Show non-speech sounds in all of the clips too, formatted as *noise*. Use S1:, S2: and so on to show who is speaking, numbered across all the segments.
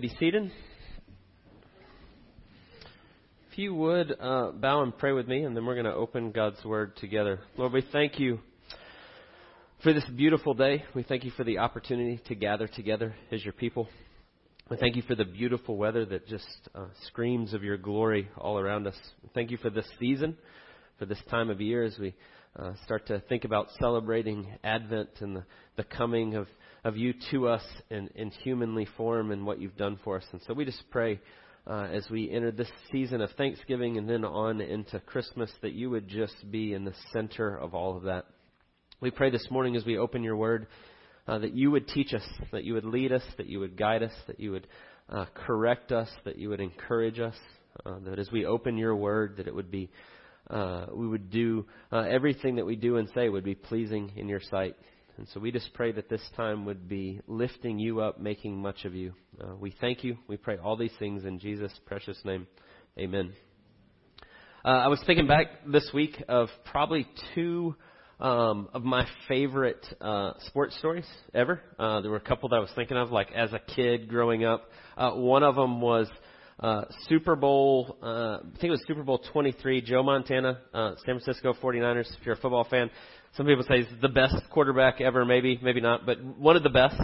S1: Be seated. If you would uh, bow and pray with me, and then we're going to open God's Word together. Lord, we thank you for this beautiful day. We thank you for the opportunity to gather together as your people. We thank you for the beautiful weather that just uh, screams of your glory all around us. Thank you for this season, for this time of year as we uh, start to think about celebrating Advent and the, the coming of, of you to us in, in humanly form and what you've done for us. And so we just pray uh, as we enter this season of Thanksgiving and then on into Christmas that you would just be in the center of all of that. We pray this morning as we open your word uh, that you would teach us, that you would lead us, that you would guide us, that you would uh, correct us, that you would encourage us, uh, that as we open your word, that it would be uh, we would do uh, everything that we do and say would be pleasing in your sight. And so we just pray that this time would be lifting you up, making much of you. Uh, we thank you. We pray all these things in Jesus' precious name. Amen. Uh, I was thinking back this week of probably two um, of my favorite uh, sports stories ever. Uh, there were a couple that I was thinking of, like as a kid growing up. Uh, one of them was uh, Super Bowl, uh, I think it was Super Bowl 23, Joe Montana, uh, San Francisco 49ers, if you're a football fan. Some people say he's the best quarterback ever, maybe, maybe not, but one of the best.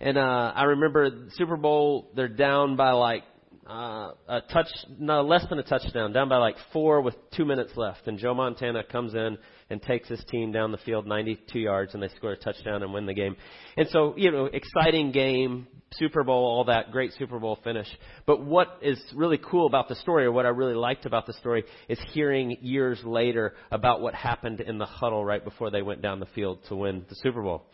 S1: And, uh, I remember Super Bowl, they're down by like, uh, a touch, no, less than a touchdown, down by like four with two minutes left. And Joe Montana comes in and takes his team down the field 92 yards and they score a touchdown and win the game. And so, you know, exciting game, Super Bowl, all that, great Super Bowl finish. But what is really cool about the story, or what I really liked about the story, is hearing years later about what happened in the huddle right before they went down the field to win the Super Bowl.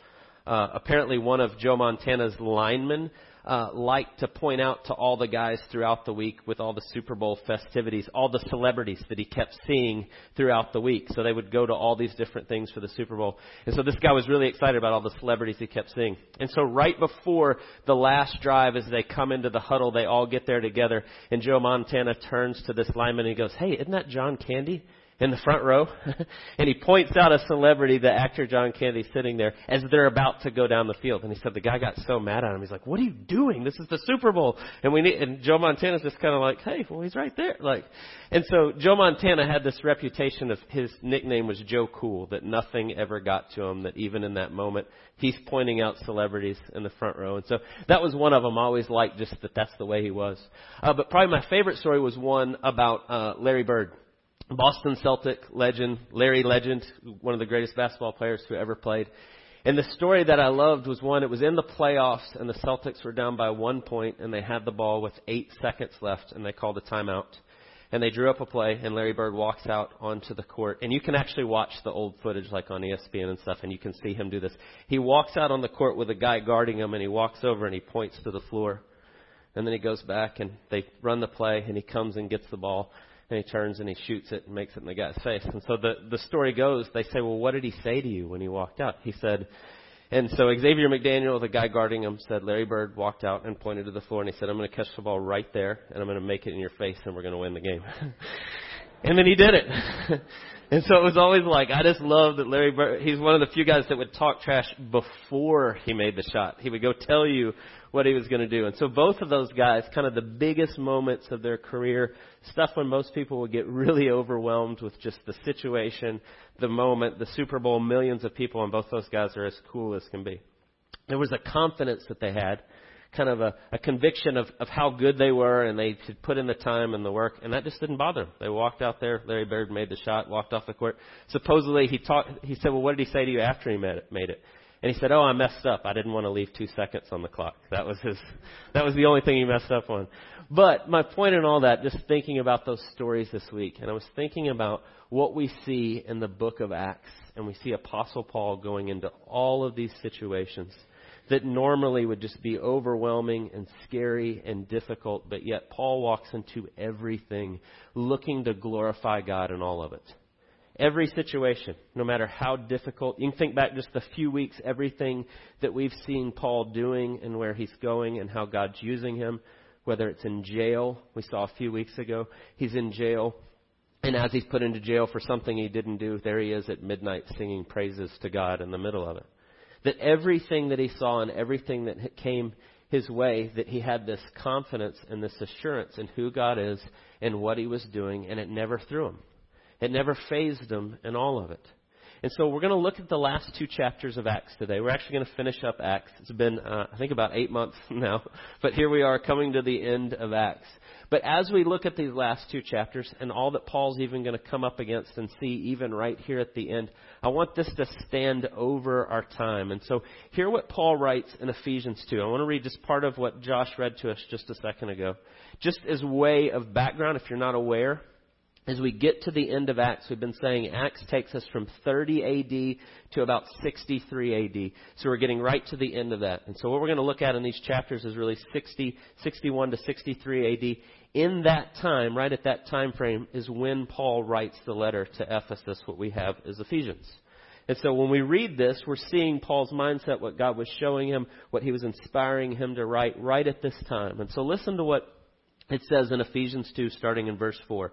S1: Uh, apparently one of Joe Montana's linemen uh, liked to point out to all the guys throughout the week with all the Super Bowl festivities, all the celebrities that he kept seeing throughout the week. So they would go to all these different things for the Super Bowl. And so this guy was really excited about all the celebrities he kept seeing. And so right before the last drive, as they come into the huddle, they all get there together. And Joe Montana turns to this lineman and he goes, Hey, isn't that John Candy? In the front row, *laughs* and he points out a celebrity, the actor John Candy, sitting there as they're about to go down the field. And he said the guy got so mad at him. He's like, "What are you doing? This is the Super Bowl, and we need." And Joe Montana's just kind of like, "Hey, well, he's right there." Like, and so Joe Montana had this reputation of his nickname was Joe Cool, that nothing ever got to him. That even in that moment, he's pointing out celebrities in the front row. And so that was one of them. I always liked just that that's the way he was. Uh, but probably my favorite story was one about uh, Larry Bird. Boston Celtic legend, Larry Legend, one of the greatest basketball players who ever played. And the story that I loved was one, it was in the playoffs and the Celtics were down by one point and they had the ball with eight seconds left and they called a timeout. And they drew up a play and Larry Bird walks out onto the court. And you can actually watch the old footage like on ESPN and stuff and you can see him do this. He walks out on the court with a guy guarding him and he walks over and he points to the floor. And then he goes back and they run the play and he comes and gets the ball and he turns and he shoots it and makes it in the guy's face. And so the the story goes, they say, well, what did he say to you when he walked out? He said, and so Xavier McDaniel, the guy guarding him, said Larry Bird walked out and pointed to the floor and he said, I'm going to catch the ball right there and I'm going to make it in your face and we're going to win the game. *laughs* and then he did it. *laughs* and so it was always like, I just love that Larry Bird, he's one of the few guys that would talk trash before he made the shot. He would go tell you what he was going to do. And so both of those guys, kind of the biggest moments of their career, stuff when most people would get really overwhelmed with just the situation, the moment, the Super Bowl, millions of people, and both those guys are as cool as can be. There was a confidence that they had, kind of a, a conviction of, of how good they were, and they had put in the time and the work, and that just didn't bother them. They walked out there. Larry Bird made the shot, walked off the court. Supposedly, he talked. He said, "Well, what did he say to you after he made it?" Made it? And he said, "Oh, I messed up. I didn't want to leave two seconds on the clock. That was his. *laughs* That was the only thing he messed up on." But my point in all that, just thinking about those stories this week, and I was thinking about what we see in the book of Acts, and we see Apostle Paul going into all of these situations that normally would just be overwhelming and scary and difficult, but yet Paul walks into everything looking to glorify God in all of it. Every situation, no matter how difficult, you can think back just a few weeks, everything that we've seen Paul doing and where he's going and how God's using him, whether it's in jail, we saw a few weeks ago, he's in jail, and as he's put into jail for something he didn't do, there he is at midnight singing praises to God in the middle of it. That everything that he saw and everything that came his way that he had this confidence and this assurance in who God is and what he was doing, and it never threw him. It never fazed them in all of it. And so we're going to look at the last two chapters of Acts today. We're actually going to finish up Acts. It's been, uh, I think, about eight months *laughs* now, but here we are coming to the end of Acts. But as we look at these last two chapters and all that Paul's even going to come up against and see even right here at the end, I want this to stand over our time. And so hear what Paul writes in Ephesians 2. I want to read just part of what Josh read to us just a second ago. Just as way of background, if you're not aware, as we get to the end of Acts, we've been saying Acts takes us from 30 AD to about 63 AD. So we're getting right to the end of that. And so what we're going to look at in these chapters is really 60, 61 to 63 AD. In that time, right at that time frame, is when Paul writes the letter to Ephesus. What we have is Ephesians. And so when we read this, we're seeing Paul's mindset, what God was showing him, what he was inspiring him to write right at this time. And so listen to what it says in Ephesians 2, starting in verse 4.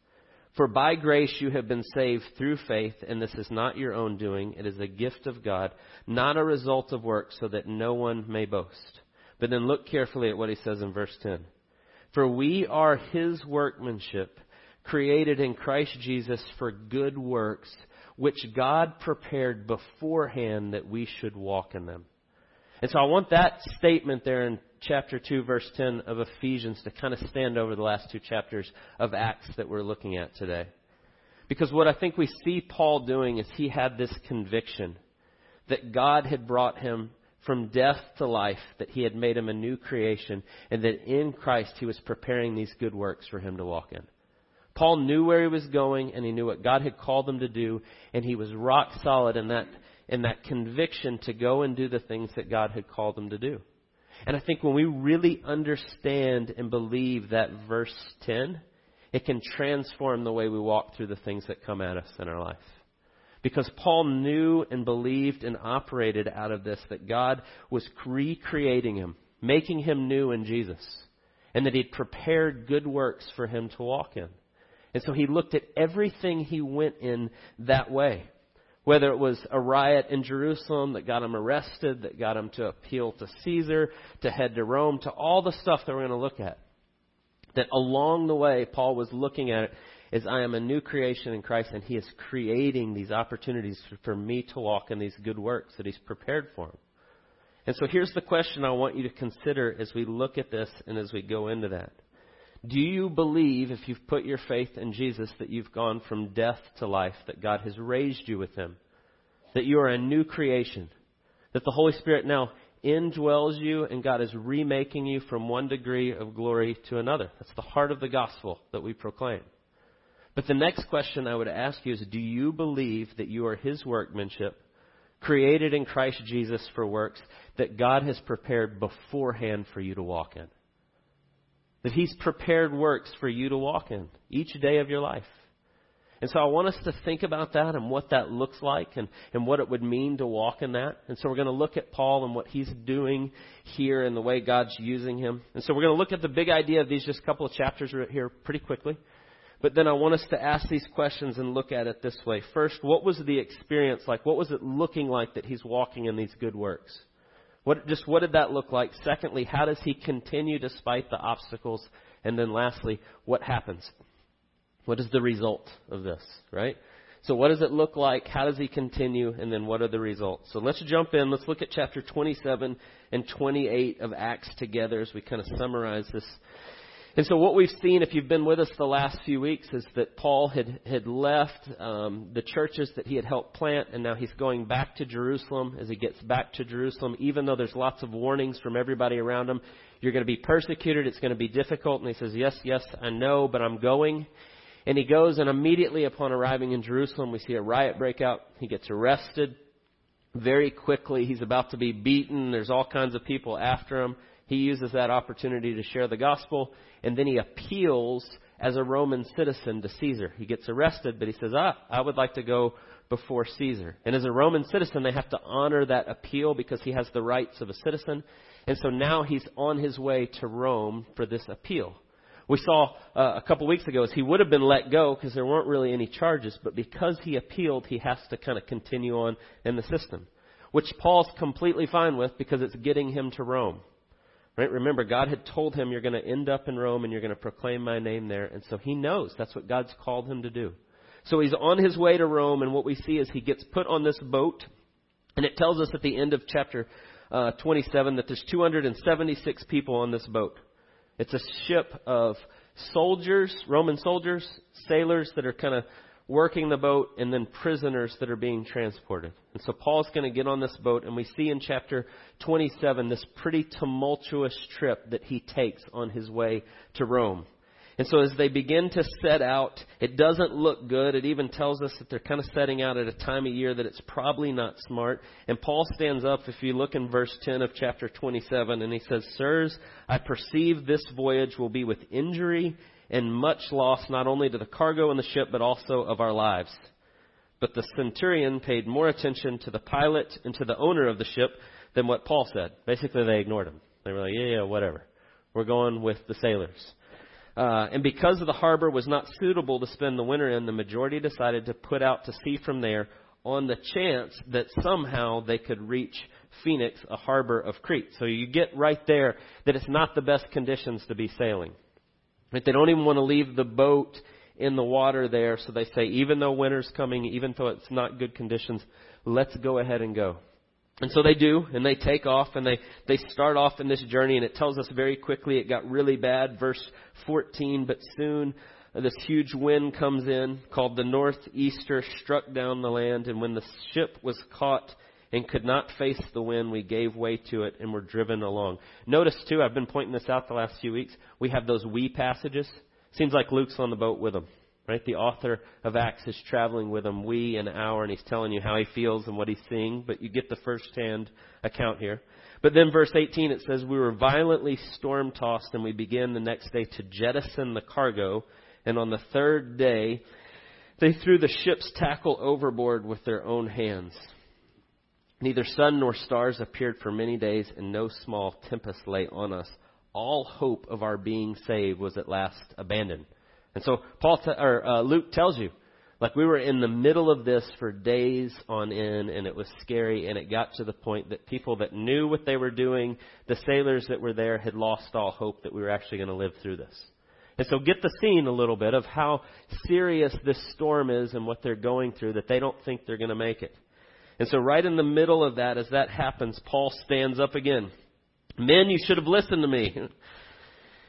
S1: For by grace you have been saved through faith, and this is not your own doing. It is a gift of God, not a result of works, so that no one may boast. But then look carefully at what he says in verse 10. For we are his workmanship, created in Christ Jesus for good works, which God prepared beforehand that we should walk in them. And so I want that statement there in chapter 2, verse 10 of Ephesians to kind of stand over the last two chapters of Acts that we're looking at today. Because what I think we see Paul doing is he had this conviction that God had brought him from death to life, that he had made him a new creation, and that in Christ he was preparing these good works for him to walk in. Paul knew where he was going, and he knew what God had called him to do, and he was rock solid in that, in that conviction to go and do the things that God had called him to do. And I think when we really understand and believe that verse 10, it can transform the way we walk through the things that come at us in our life. Because Paul knew and believed and operated out of this that God was recreating him, making him new in Jesus, and that he'd prepared good works for him to walk in. And so he looked at everything he went in that way. Whether it was a riot in Jerusalem that got him arrested, that got him to appeal to Caesar, to head to Rome, to all the stuff that we're going to look at. That along the way, Paul was looking at it as I am a new creation in Christ, and he is creating these opportunities for me to walk in these good works that he's prepared for him. And so here's the question I want you to consider as we look at this and as we go into that. Do you believe, if you've put your faith in Jesus, that you've gone from death to life, that God has raised you with Him, that you are a new creation, that the Holy Spirit now indwells you and God is remaking you from one degree of glory to another? That's the heart of the gospel that we proclaim. But the next question I would ask you is Do you believe that you are His workmanship, created in Christ Jesus for works that God has prepared beforehand for you to walk in? That He's prepared works for you to walk in each day of your life. And so I want us to think about that and what that looks like and, and what it would mean to walk in that. And so we're going to look at Paul and what he's doing here and the way God's using him. And so we're going to look at the big idea of these just a couple of chapters right here pretty quickly. But then I want us to ask these questions and look at it this way. First, what was the experience like? What was it looking like that he's walking in these good works? What, just what did that look like? Secondly, how does he continue despite the obstacles? And then lastly, what happens? What is the result of this, right? So what does it look like? How does he continue? And then what are the results? So let's jump in. Let's look at chapter 27 and 28 of Acts together as we kind of summarize this and so what we've seen, if you've been with us the last few weeks, is that Paul had, had left um, the churches that he had helped plant, and now he's going back to Jerusalem. As he gets back to Jerusalem, even though there's lots of warnings from everybody around him, you're going to be persecuted, it's going to be difficult. And he says, yes, yes, I know, but I'm going. And he goes, and immediately upon arriving in Jerusalem, we see a riot break out. He gets arrested very quickly. He's about to be beaten. There's all kinds of people after him. He uses that opportunity to share the gospel, and then he appeals as a Roman citizen to Caesar. He gets arrested, but he says, Ah, I would like to go before Caesar. And as a Roman citizen, they have to honor that appeal because he has the rights of a citizen. And so now he's on his way to Rome for this appeal. We saw uh, a couple weeks ago as he would have been let go because there weren't really any charges, but because he appealed, he has to kind of continue on in the system, which Paul's completely fine with because it's getting him to Rome. Right? Remember, God had told him you're going to end up in Rome and you're going to proclaim my name there, and so he knows that's what God's called him to do. So he's on his way to Rome, and what we see is he gets put on this boat, and it tells us at the end of chapter uh, 27 that there's 276 people on this boat. It's a ship of soldiers, Roman soldiers, sailors that are kind of working the boat, and then prisoners that are being transported. And so Paul's going to get on this boat, and we see in chapter 27 this pretty tumultuous trip that he takes on his way to Rome. And so as they begin to set out, it doesn't look good. It even tells us that they're kind of setting out at a time of year that it's probably not smart. And Paul stands up, if you look in verse 10 of chapter 27, and he says, Sirs, I perceive this voyage will be with injury and much loss, not only to the cargo and the ship, but also of our lives. But the centurion paid more attention to the pilot and to the owner of the ship than what Paul said. Basically, they ignored him. They were like, yeah, yeah, whatever. We're going with the sailors. Uh, and because the harbor was not suitable to spend the winter in, the majority decided to put out to sea from there on the chance that somehow they could reach Phoenix, a harbor of Crete. So you get right there that it's not the best conditions to be sailing. Right? They don't even want to leave the boat in the water there, so they say, even though winter's coming, even though it's not good conditions, let's go ahead and go. And so they do, and they take off, and they, they start off in this journey, and it tells us very quickly it got really bad. Verse 14, but soon uh, this huge wind comes in called the northeaster, struck down the land, and when the ship was caught and could not face the wind, we gave way to it and were driven along. Notice too, I've been pointing this out the last few weeks, we have those we passages. Seems like Luke's on the boat with them. Right? The author of Acts is traveling with them, we, an hour, and he's telling you how he feels and what he's seeing, but you get the first-hand account here. But then verse 18 it says, We were violently storm tossed, and we began the next day to jettison the cargo, and on the third day they threw the ship's tackle overboard with their own hands. Neither sun nor stars appeared for many days, and no small tempest lay on us. All hope of our being saved was at last abandoned. And so Paul t- or uh, Luke tells you, like we were in the middle of this for days on end, and it was scary, and it got to the point that people that knew what they were doing, the sailors that were there, had lost all hope that we were actually going to live through this. And so get the scene a little bit of how serious this storm is and what they're going through, that they don't think they're going to make it. And so right in the middle of that, as that happens, Paul stands up again. Men, you should have listened to me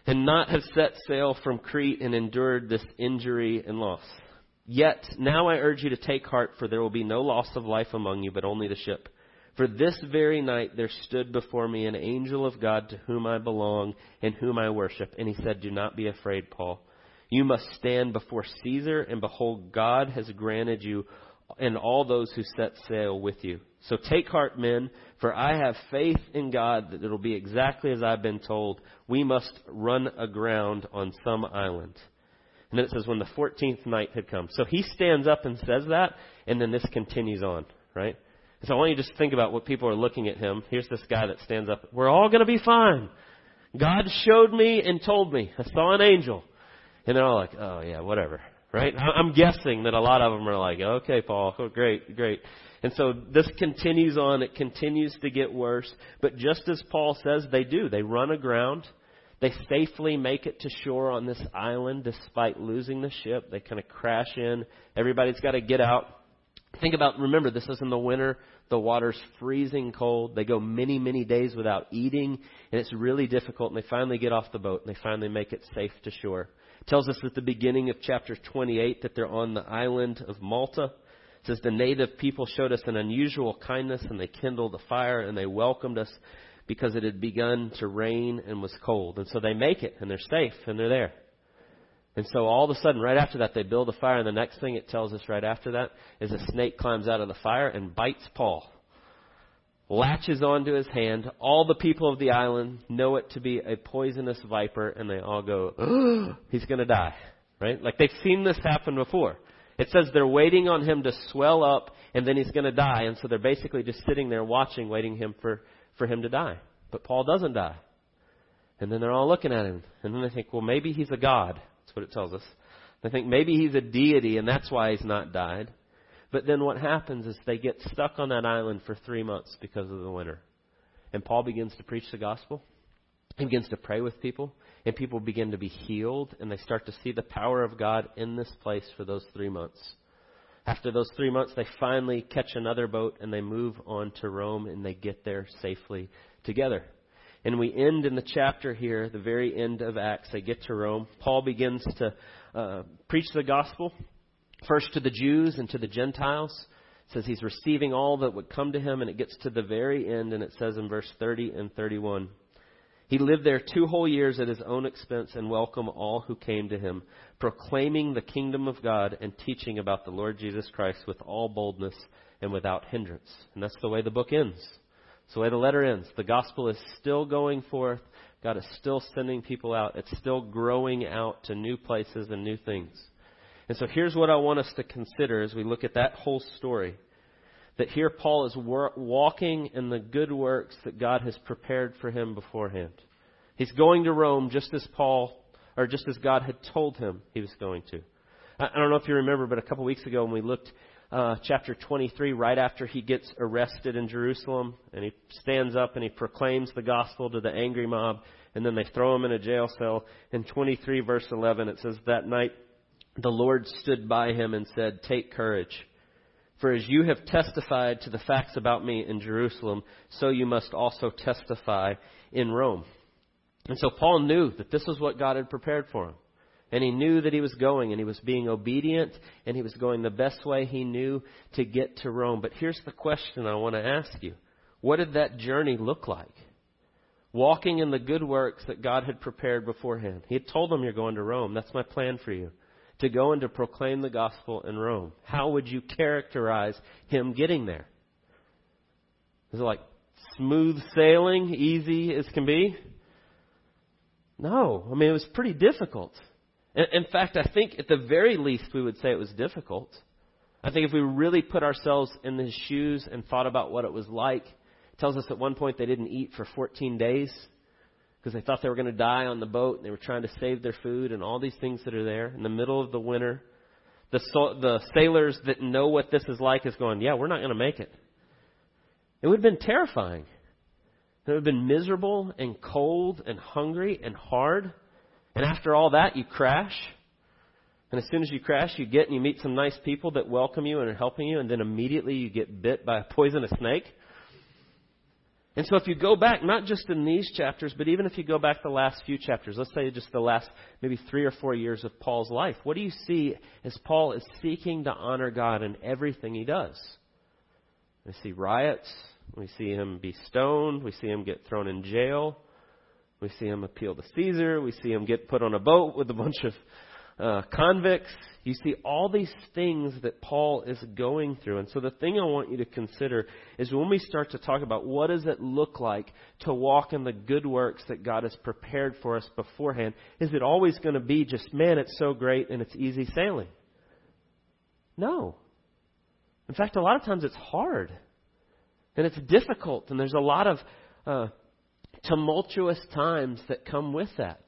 S1: and not have set sail from Crete and endured this injury and loss. Yet now I urge you to take heart, for there will be no loss of life among you, but only the ship. For this very night there stood before me an angel of God to whom I belong and whom I worship. And he said, Do not be afraid, Paul. You must stand before Caesar, and behold, God has granted you and all those who set sail with you. So take heart, men, for I have faith in God that it'll be exactly as I've been told. We must run aground on some island. And then it says, when the 14th night had come. So he stands up and says that, and then this continues on, right? So I want you to just think about what people are looking at him. Here's this guy that stands up. We're all going to be fine. God showed me and told me. I saw an angel. And they're all like, oh yeah, whatever right? *laughs* I'm guessing that a lot of them are like, okay, Paul, oh, great, great. And so this continues on. It continues to get worse. But just as Paul says, they do. They run aground. They safely make it to shore on this island despite losing the ship. They kind of crash in. Everybody's got to get out. Think about, remember, this is in the winter. The water's freezing cold. They go many, many days without eating, and it's really difficult. And they finally get off the boat, and they finally make it safe to shore. Tells us at the beginning of chapter 28 that they're on the island of Malta. It says the native people showed us an unusual kindness and they kindled a fire and they welcomed us because it had begun to rain and was cold. And so they make it and they're safe and they're there. And so all of a sudden, right after that, they build a fire, and the next thing it tells us right after that is a snake climbs out of the fire and bites Paul. Latches onto his hand. All the people of the island know it to be a poisonous viper, and they all go, he's going to die. Right? Like they've seen this happen before. It says they're waiting on him to swell up, and then he's going to die. And so they're basically just sitting there watching, waiting him for, for him to die. But Paul doesn't die. And then they're all looking at him. And then they think, well, maybe he's a god. That's what it tells us. They think maybe he's a deity, and that's why he's not died. But then what happens is they get stuck on that island for three months because of the winter. And Paul begins to preach the gospel. He begins to pray with people. And people begin to be healed. And they start to see the power of God in this place for those three months. After those three months, they finally catch another boat and they move on to Rome and they get there safely together. And we end in the chapter here, the very end of Acts. They get to Rome. Paul begins to uh, preach the gospel first to the Jews and to the Gentiles. It says he's receiving all that would come to him, and it gets to the very end, and it says in verse 30 and 31. He lived there two whole years at his own expense and welcomed all who came to him, proclaiming the kingdom of God and teaching about the Lord Jesus Christ with all boldness and without hindrance. And that's the way the book ends. It's the way the letter ends. The gospel is still going forth. God is still sending people out. It's still growing out to new places and new things. And so here's what I want us to consider as we look at that whole story. That here Paul is wor- walking in the good works that God has prepared for him beforehand. He's going to Rome just as Paul, or just as God had told him he was going to. I, I don't know if you remember, but a couple weeks ago when we looked uh, chapter 23, right after he gets arrested in Jerusalem, and he stands up and he proclaims the gospel to the angry mob, and then they throw him in a jail cell. In 23, verse 11, it says, That night the Lord stood by him and said, Take courage. For as you have testified to the facts about me in Jerusalem, so you must also testify in Rome. And so Paul knew that this was what God had prepared for him. And he knew that he was going and he was being obedient and he was going the best way he knew to get to Rome. But here's the question I want to ask you. What did that journey look like? Walking in the good works that God had prepared beforehand. He had told them you're going to Rome. That's my plan for you to go and to proclaim the gospel in Rome. How would you characterize him getting there? Is it like smooth sailing, easy as can be? No. I mean, it was pretty difficult. In fact, I think at the very least we would say it was difficult. I think if we really put ourselves in his shoes and thought about what it was like, it tells us at one point they didn't eat for 14 days because they thought they were going to die on the boat and they were trying to save their food and all these things that are there in the middle of the winter. The, the sailors that know what this is like is going, yeah, we're not going to make it. It would have been terrifying. It would have been miserable and cold and hungry and hard. And after all that, you crash. And as soon as you crash, you get and you meet some nice people that welcome you and are helping you, and then immediately you get bit by a poisonous snake. And so if you go back, not just in these chapters, but even if you go back the last few chapters, let's say just the last maybe three or four years of Paul's life, what do you see as Paul is seeking to honor God in everything he does? We see riots. We see him be stoned. We see him get thrown in jail. We see him appeal to Caesar. We see him get put on a boat with a bunch of uh, convicts. You see all these things that Paul is going through. And so the thing I want you to consider is when we start to talk about what does it look like to walk in the good works that God has prepared for us beforehand, is it always going to be just, man, it's so great and it's easy sailing? No. In fact, a lot of times it's hard. And it's difficult. And there's a lot of uh, tumultuous times that come with that.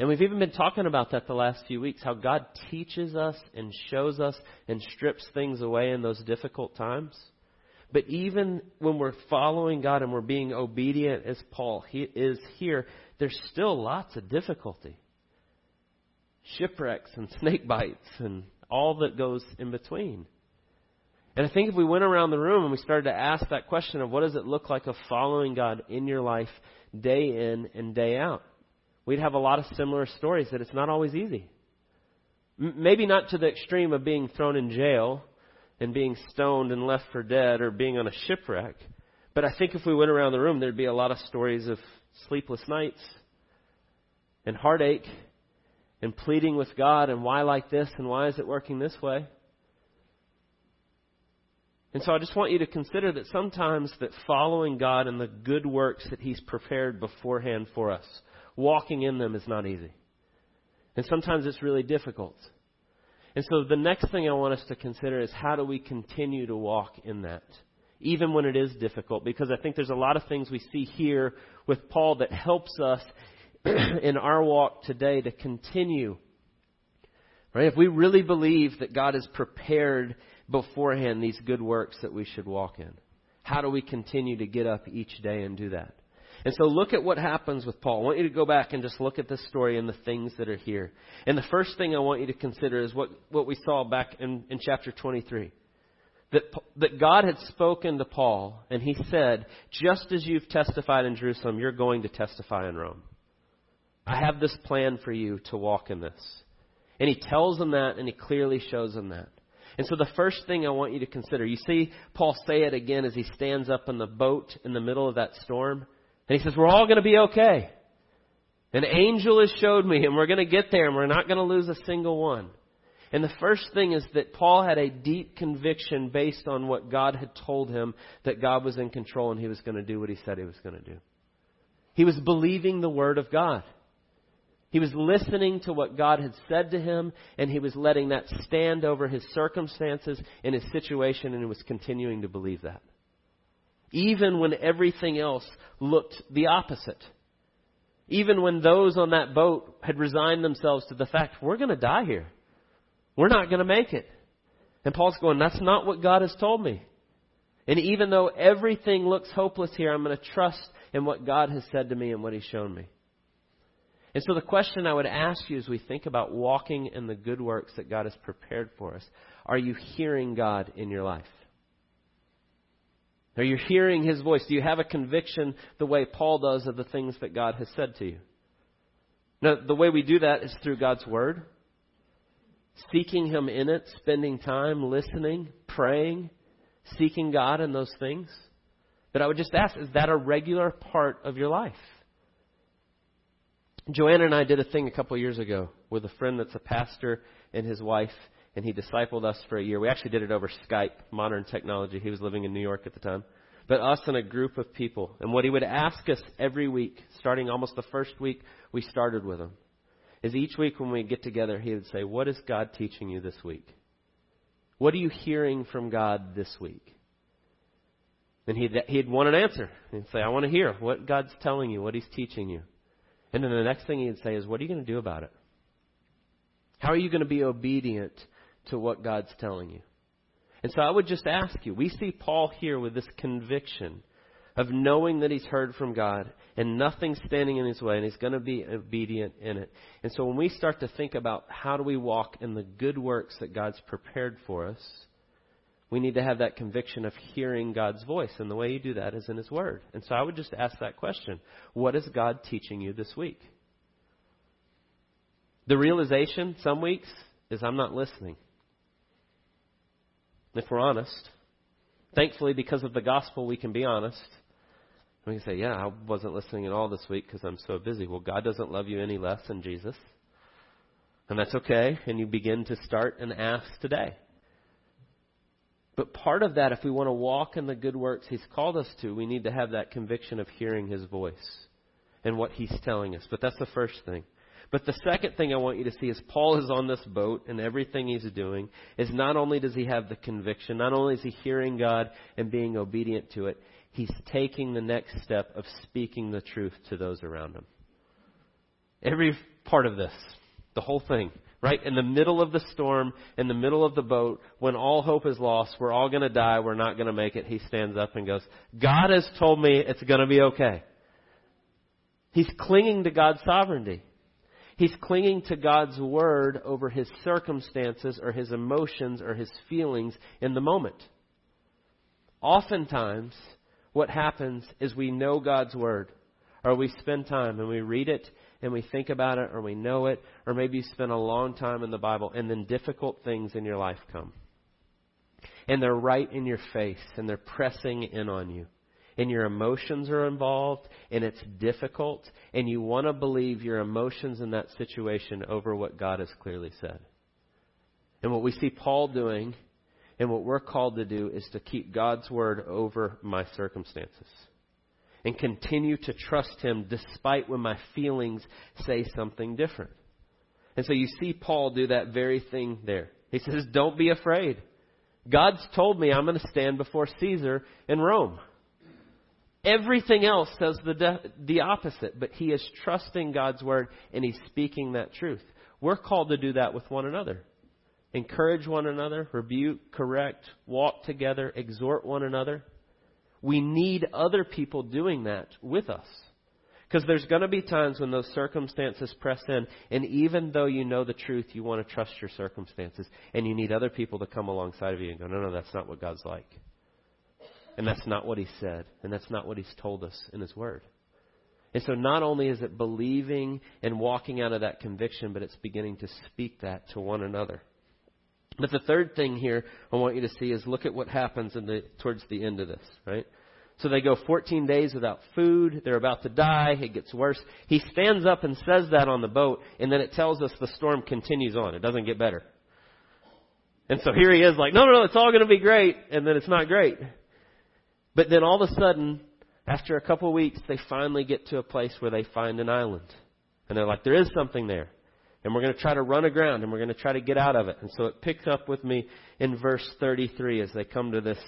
S1: And we've even been talking about that the last few weeks, how God teaches us and shows us and strips things away in those difficult times. But even when we're following God and we're being obedient as Paul is here, there's still lots of difficulty. Shipwrecks and *laughs* snake bites and all that goes in between. And I think if we went around the room and we started to ask that question of what does it look like of following God in your life day in and day out, we'd have a lot of similar stories that it's not always easy. M- maybe not to the extreme of being thrown in jail and being stoned and left for dead or being on a shipwreck. But I think if we went around the room, there'd be a lot of stories of sleepless nights and heartache and pleading with God and why like this and why is it working this way? And so I just want you to consider that sometimes that following God and the good works that He's prepared beforehand for us, walking in them is not easy. And sometimes it's really difficult. And so the next thing I want us to consider is how do we continue to walk in that? Even when it is difficult, because I think there's a lot of things we see here with Paul that helps us *clears throat* in our walk today to continue. Right? If we really believe that God has prepared beforehand these good works that we should walk in, how do we continue to get up each day and do that? And so look at what happens with Paul. I want you to go back and just look at this story and the things that are here. And the first thing I want you to consider is what, what we saw back in, in chapter 23. That, that God had spoken to Paul, and he said, Just as you've testified in Jerusalem, you're going to testify in Rome. I have this plan for you to walk in this. And he tells them that, and he clearly shows them that. And so the first thing I want you to consider, you see Paul say it again as he stands up in the boat in the middle of that storm. And he says, We're all going to be okay. An angel has showed me, and we're going to get there, and we're not going to lose a single one. And the first thing is that Paul had a deep conviction based on what God had told him that God was in control and he was going to do what he said he was going to do. He was believing the word of God. He was listening to what God had said to him, and he was letting that stand over his circumstances and his situation, and he was continuing to believe that even when everything else looked the opposite. Even when those on that boat had resigned themselves to the fact, we're going to die here. We're not going to make it. And Paul's going, that's not what God has told me. And even though everything looks hopeless here, I'm going to trust in what God has said to me and what He's shown me. And so the question I would ask you as we think about walking in the good works that God has prepared for us, are you hearing God in your life? Are you hearing his voice? Do you have a conviction the way Paul does of the things that God has said to you? Now, the way we do that is through God's Word, seeking Him in it, spending time listening, praying, seeking God in those things. But I would just ask, is that a regular part of your life? Joanna and I did a thing a couple years ago with a friend that's a pastor and his wife, and he discipled us for a year. We actually did it over Skype, modern technology. He was living in New York at the time. But us and a group of people. And what he would ask us every week, starting almost the first week we started with him, is each week when we get together, he would say, What is God teaching you this week? What are you hearing from God this week? And he'd, he'd want an answer. He'd say, I want to hear what God's telling you, what He's teaching you. And then the next thing he'd say is, What are you going to do about it? How are you going to be obedient to what God's telling you. And so I would just ask you, we see Paul here with this conviction of knowing that he's heard from God and nothing standing in his way and he's going to be obedient in it. And so when we start to think about how do we walk in the good works that God's prepared for us, we need to have that conviction of hearing God's voice. And the way you do that is in his word. And so I would just ask that question. What is God teaching you this week? The realization some weeks is I'm not listening if we're honest. Thankfully, because of the gospel, we can be honest. We can say, Yeah, I wasn't listening at all this week because I'm so busy. Well, God doesn't love you any less than Jesus. And that's okay. And you begin to start and ask today. But part of that, if we want to walk in the good works He's called us to, we need to have that conviction of hearing His voice and what He's telling us. But that's the first thing. But the second thing I want you to see is Paul is on this boat and everything he's doing is not only does he have the conviction, not only is he hearing God and being obedient to it, he's taking the next step of speaking the truth to those around him. Every part of this, the whole thing, right? In the middle of the storm, in the middle of the boat, when all hope is lost, we're all going to die, we're not going to make it, he stands up and goes, God has told me it's going to be okay. He's clinging to God's sovereignty. He's clinging to God's word over his circumstances or his emotions or his feelings in the moment. Oftentimes, what happens is we know God's word, or we spend time and we read it and we think about it, or we know it, or maybe you spend a long time in the Bible, and then difficult things in your life come. And they're right in your face, and they're pressing in on you and your emotions are involved and it's difficult and you want to believe your emotions in that situation over what God has clearly said. And what we see Paul doing And what we're called to do is to keep God's word over my circumstances and continue to trust Him despite when my feelings say something different. And so you see Paul do that very thing there. He says, Don't be afraid. God's told me I'm going to stand before Caesar in Rome. Everything else says the, de- the opposite, but he is trusting God's word and he's speaking that truth. We're called to do that with one another. Encourage one another, rebuke, correct, walk together, exhort one another. We need other people doing that with us. Because there's going to be times when those circumstances press in, and even though you know the truth, you want to trust your circumstances, and you need other people to come alongside of you and go, no, no, that's not what God's like. And that's not what He said, and that's not what He's told us in His Word. And so not only is it believing and walking out of that conviction, but it's beginning to speak that to one another. But the third thing here I want you to see is look at what happens in the, towards the end of this, right? So they go 14 days without food. They're about to die. It gets worse. He stands up and says that on the boat, and then it tells us the storm continues on. It doesn't get better. And so here he is like, no, no, no, it's all going to be great. And then it's not great. But then all of a sudden, after a couple of weeks, they finally get to a place where they find an island. And they're like, there is something there. And we're going to try to run aground and we're going to try to get out of it. And so it picks up with me in verse 33 as they come to this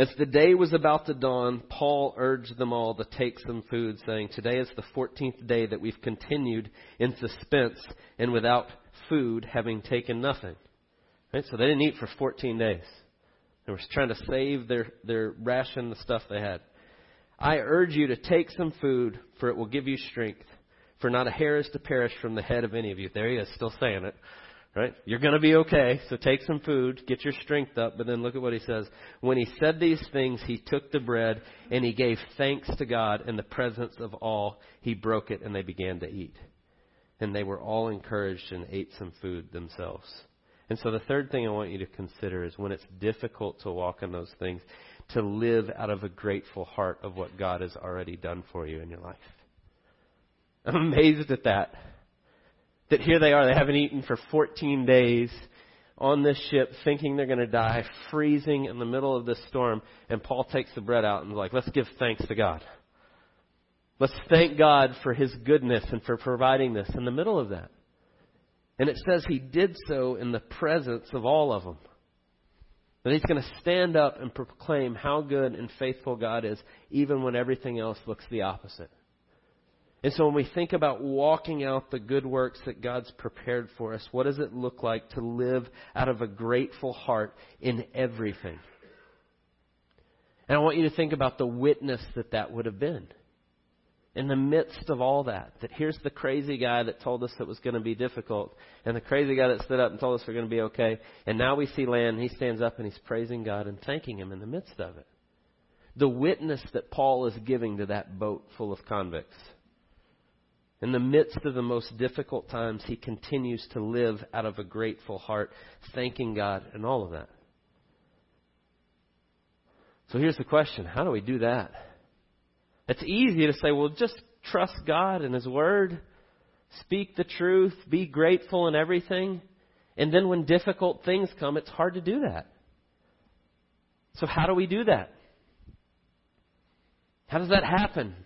S1: as the day was about to dawn, Paul urged them all to take some food, saying, Today is the fourteenth day that we've continued in suspense and without food, having taken nothing. Right? So they didn't eat for 14 days. They were trying to save their, their ration, the stuff they had. I urge you to take some food, for it will give you strength. For not a hair is to perish from the head of any of you. There he is, still saying it. Right? You're going to be okay, so take some food, get your strength up, but then look at what he says. When he said these things, he took the bread and he gave thanks to God in the presence of all. He broke it and they began to eat. And they were all encouraged and ate some food themselves. And so the third thing I want you to consider is when it's difficult to walk in those things, to live out of a grateful heart of what God has already done for you in your life. I'm amazed at that that here they are, they haven't eaten for 14 days on this ship, thinking they're going to die, freezing in the middle of this storm. And Paul takes the bread out and is like, let's give thanks to God. Let's thank God for his goodness and for providing this in the middle of that. And it says he did so in the presence of all of them. That he's going to stand up and proclaim how good and faithful God is, even when everything else looks the opposite. And so when we think about walking out the good works that God's prepared for us, what does it look like to live out of a grateful heart in everything? And I want you to think about the witness that that would have been. In the midst of all that, that here's the crazy guy that told us it was going to be difficult, and the crazy guy that stood up and told us we're going to be okay, and now we see land, and he stands up and he's praising God and thanking Him in the midst of it. The witness that Paul is giving to that boat full of convicts in the midst of the most difficult times, he continues to live out of a grateful heart, thanking God and all of that. So here's the question how do we do that? It's easy to say, well, just trust God and His Word, speak the truth, be grateful in everything. And then when difficult things come, it's hard to do that. So, how do we do that? How does that happen?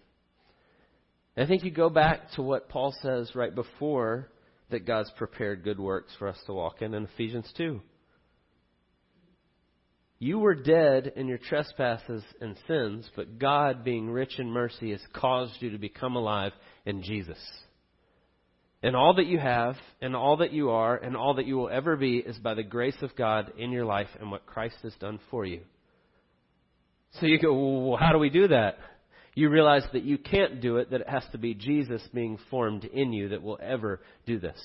S1: I think you go back to what Paul says right before that God's prepared good works for us to walk in in Ephesians 2. You were dead in your trespasses and sins, but God, being rich in mercy, has caused you to become alive in Jesus. And all that you have, and all that you are, and all that you will ever be is by the grace of God in your life and what Christ has done for you. So you go, well, how do we do that? you realize that you can't do it, that it has to be Jesus being formed in you that will ever do this.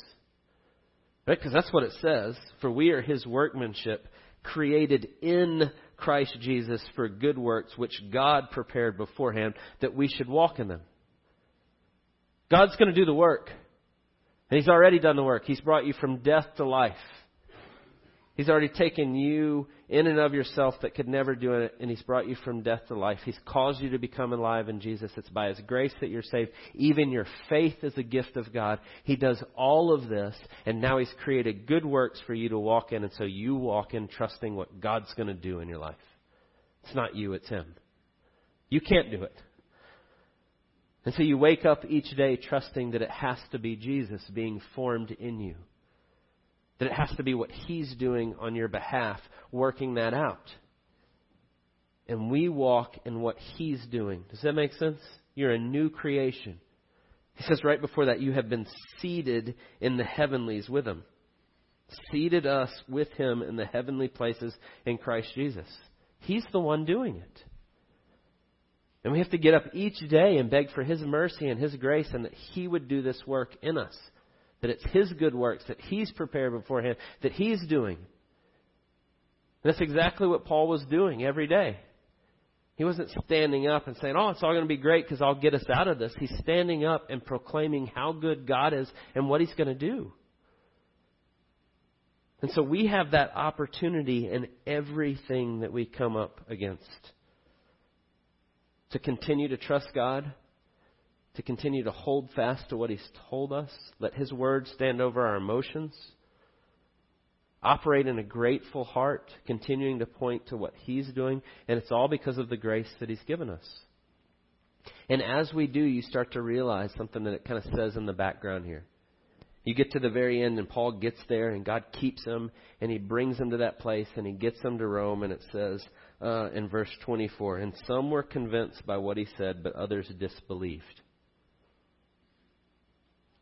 S1: Right? Because that's what it says. For we are his workmanship, created in Christ Jesus for good works, which God prepared beforehand that we should walk in them. God's going to do the work. And he's already done the work. He's brought you from death to life. He's already taken you in and of yourself that could never do it, and He's brought you from death to life. He's caused you to become alive in Jesus. It's by His grace that you're saved. Even your faith is a gift of God. He does all of this, and now He's created good works for you to walk in, and so you walk in trusting what God's going to do in your life. It's not you, it's Him. You can't do it. And so you wake up each day trusting that it has to be Jesus being formed in you. That it has to be what He's doing on your behalf, working that out. And we walk in what He's doing. Does that make sense? You're a new creation. He says right before that, you have been seated in the heavenlies with Him. Seated us with Him in the heavenly places in Christ Jesus. He's the one doing it. And we have to get up each day and beg for His mercy and His grace and that He would do this work in us. That it's His good works that He's prepared beforehand, that He's doing. And that's exactly what Paul was doing every day. He wasn't standing up and saying, Oh, it's all going to be great because I'll get us out of this. He's standing up and proclaiming how good God is and what He's going to do. And so we have that opportunity in everything that we come up against to continue to trust God, to continue to hold fast to what He's told us, let His word stand over our emotions, operate in a grateful heart, continuing to point to what He's doing, and it's all because of the grace that He's given us. And as we do, you start to realize something that it kind of says in the background here. You get to the very end, and Paul gets there, and God keeps him, and he brings him to that place, and he gets him to Rome, and it says uh, in verse 24, And some were convinced by what he said, but others disbelieved.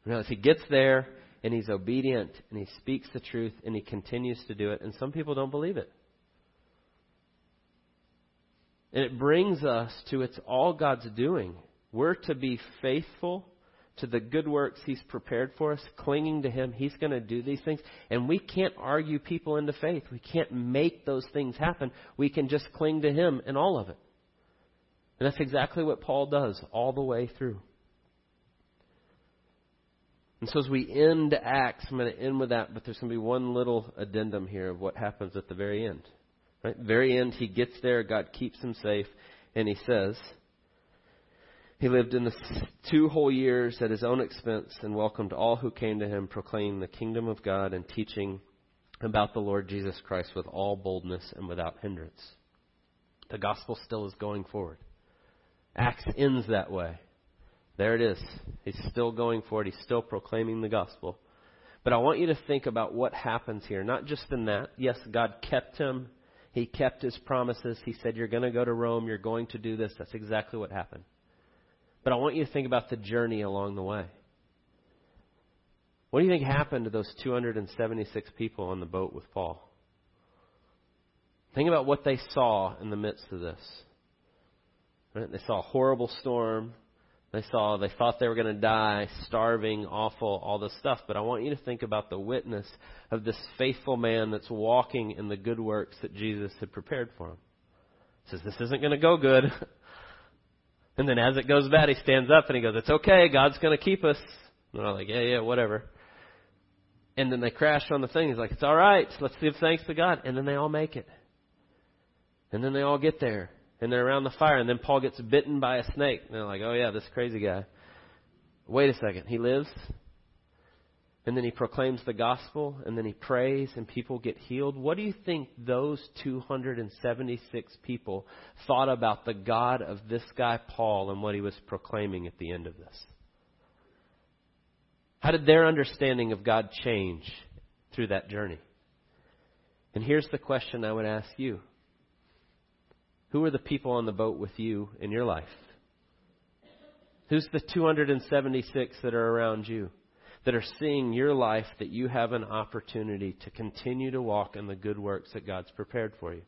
S1: As he gets there and he's obedient and he speaks the truth and he continues to do it, and some people don't believe it. And it brings us to it's all God's doing. We're to be faithful to the good works He's prepared for us, clinging to Him. He's going to do these things. And we can't argue people into faith. We can't make those things happen. We can just cling to Him in all of it. And that's exactly what Paul does all the way through. And so as we end Acts, I'm going to end with that, but there's going to be one little addendum here of what happens at the very end. Right? Very end, he gets there, God keeps him safe, and he says, he lived in the two whole years at his own expense and welcomed all who came to him, proclaiming the kingdom of God and teaching about the Lord Jesus Christ with all boldness and without hindrance. The gospel still is going forward. Acts ends that way. There it is. He's still going forward. He's still proclaiming the gospel. But I want you to think about what happens here, not just in that. Yes, God kept him. He kept his promises. He said, You're going to go to Rome. You're going to do this. That's exactly what happened. But I want you to think about the journey along the way. What do you think happened to those 276 people on the boat with Paul? Think about what they saw in the midst of this. Right? They saw a horrible storm. They saw, they thought they were going to die, starving, awful, all this stuff. But I want you to think about the witness of this faithful man that's walking in the good works that Jesus had prepared for him. He says, This isn't going to go good. *laughs* And then as it goes bad, he stands up and he goes, It's okay, God's going to keep us. And they're like, Yeah, yeah, whatever. And then they crash on the thing. He's like, It's all right, let's give thanks to God. And then they all make it. And then they all get there and they're around the fire, and then Paul gets bitten by a snake. And they're like, oh, yeah, this crazy guy. Wait a second. He lives, and then he proclaims the gospel, and then he prays, and people get healed. What do you think those 276 people thought about the God of this guy, Paul, and what he was proclaiming at the end of this? How did their understanding of God change through that journey? And here's the question I would ask you who are the people on the boat with you in your life? Who's the 276 that are around you that are seeing your life that you have an opportunity to continue to walk in the good works that God's prepared for you?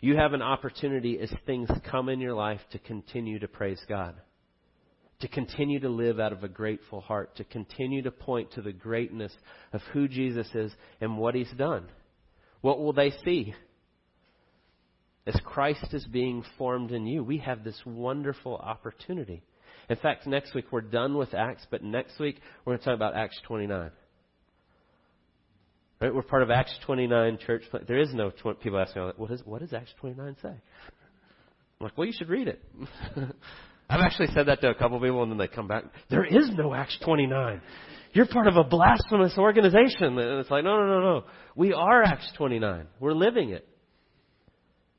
S1: You have an opportunity as things come in your life to continue to praise God, to continue to live out of a grateful heart, to continue to point to the greatness of who Jesus is and what He's done. What will they see? As Christ is being formed in you, we have this wonderful opportunity. In fact, next week we're done with Acts, but next week we're going to talk about Acts 29. Right? We're part of Acts 29 church. There is no, tw- people ask me, what, is, what does Acts 29 say? I'm like, well, you should read it. *laughs* I've actually said that to a couple people, and then they come back. There is no Acts 29. You're part of a blasphemous organization. And it's like, no, no, no, no. We are Acts 29. We're living it.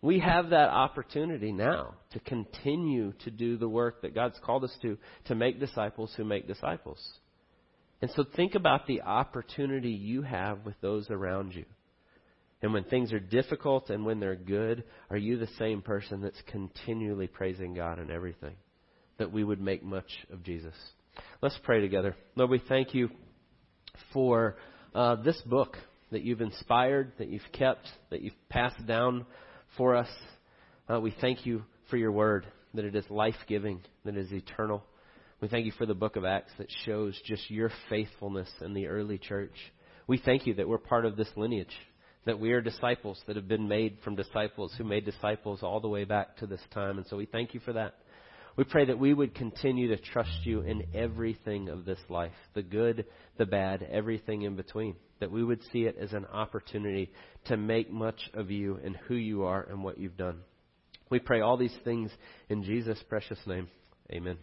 S1: We have that opportunity now to continue to do the work that God's called us to, to make disciples who make disciples. And so think about the opportunity you have with those around you. And when things are difficult and when they're good, are you the same person that's continually praising God in everything? That we would make much of Jesus. Let's pray together. Lord, we thank you for uh, this book that you've inspired, that you've kept, that you've passed down for us. Uh, we thank you for your word, that it is life giving, that it is eternal. We thank you for the book of Acts that shows just your faithfulness in the early church. We thank you that we're part of this lineage, that we are disciples that have been made from disciples who made disciples all the way back to this time. And so we thank you for that. We pray that we would continue to trust you in everything of this life the good, the bad, everything in between. That we would see it as an opportunity to make much of you and who you are and what you've done. We pray all these things in Jesus' precious name. Amen.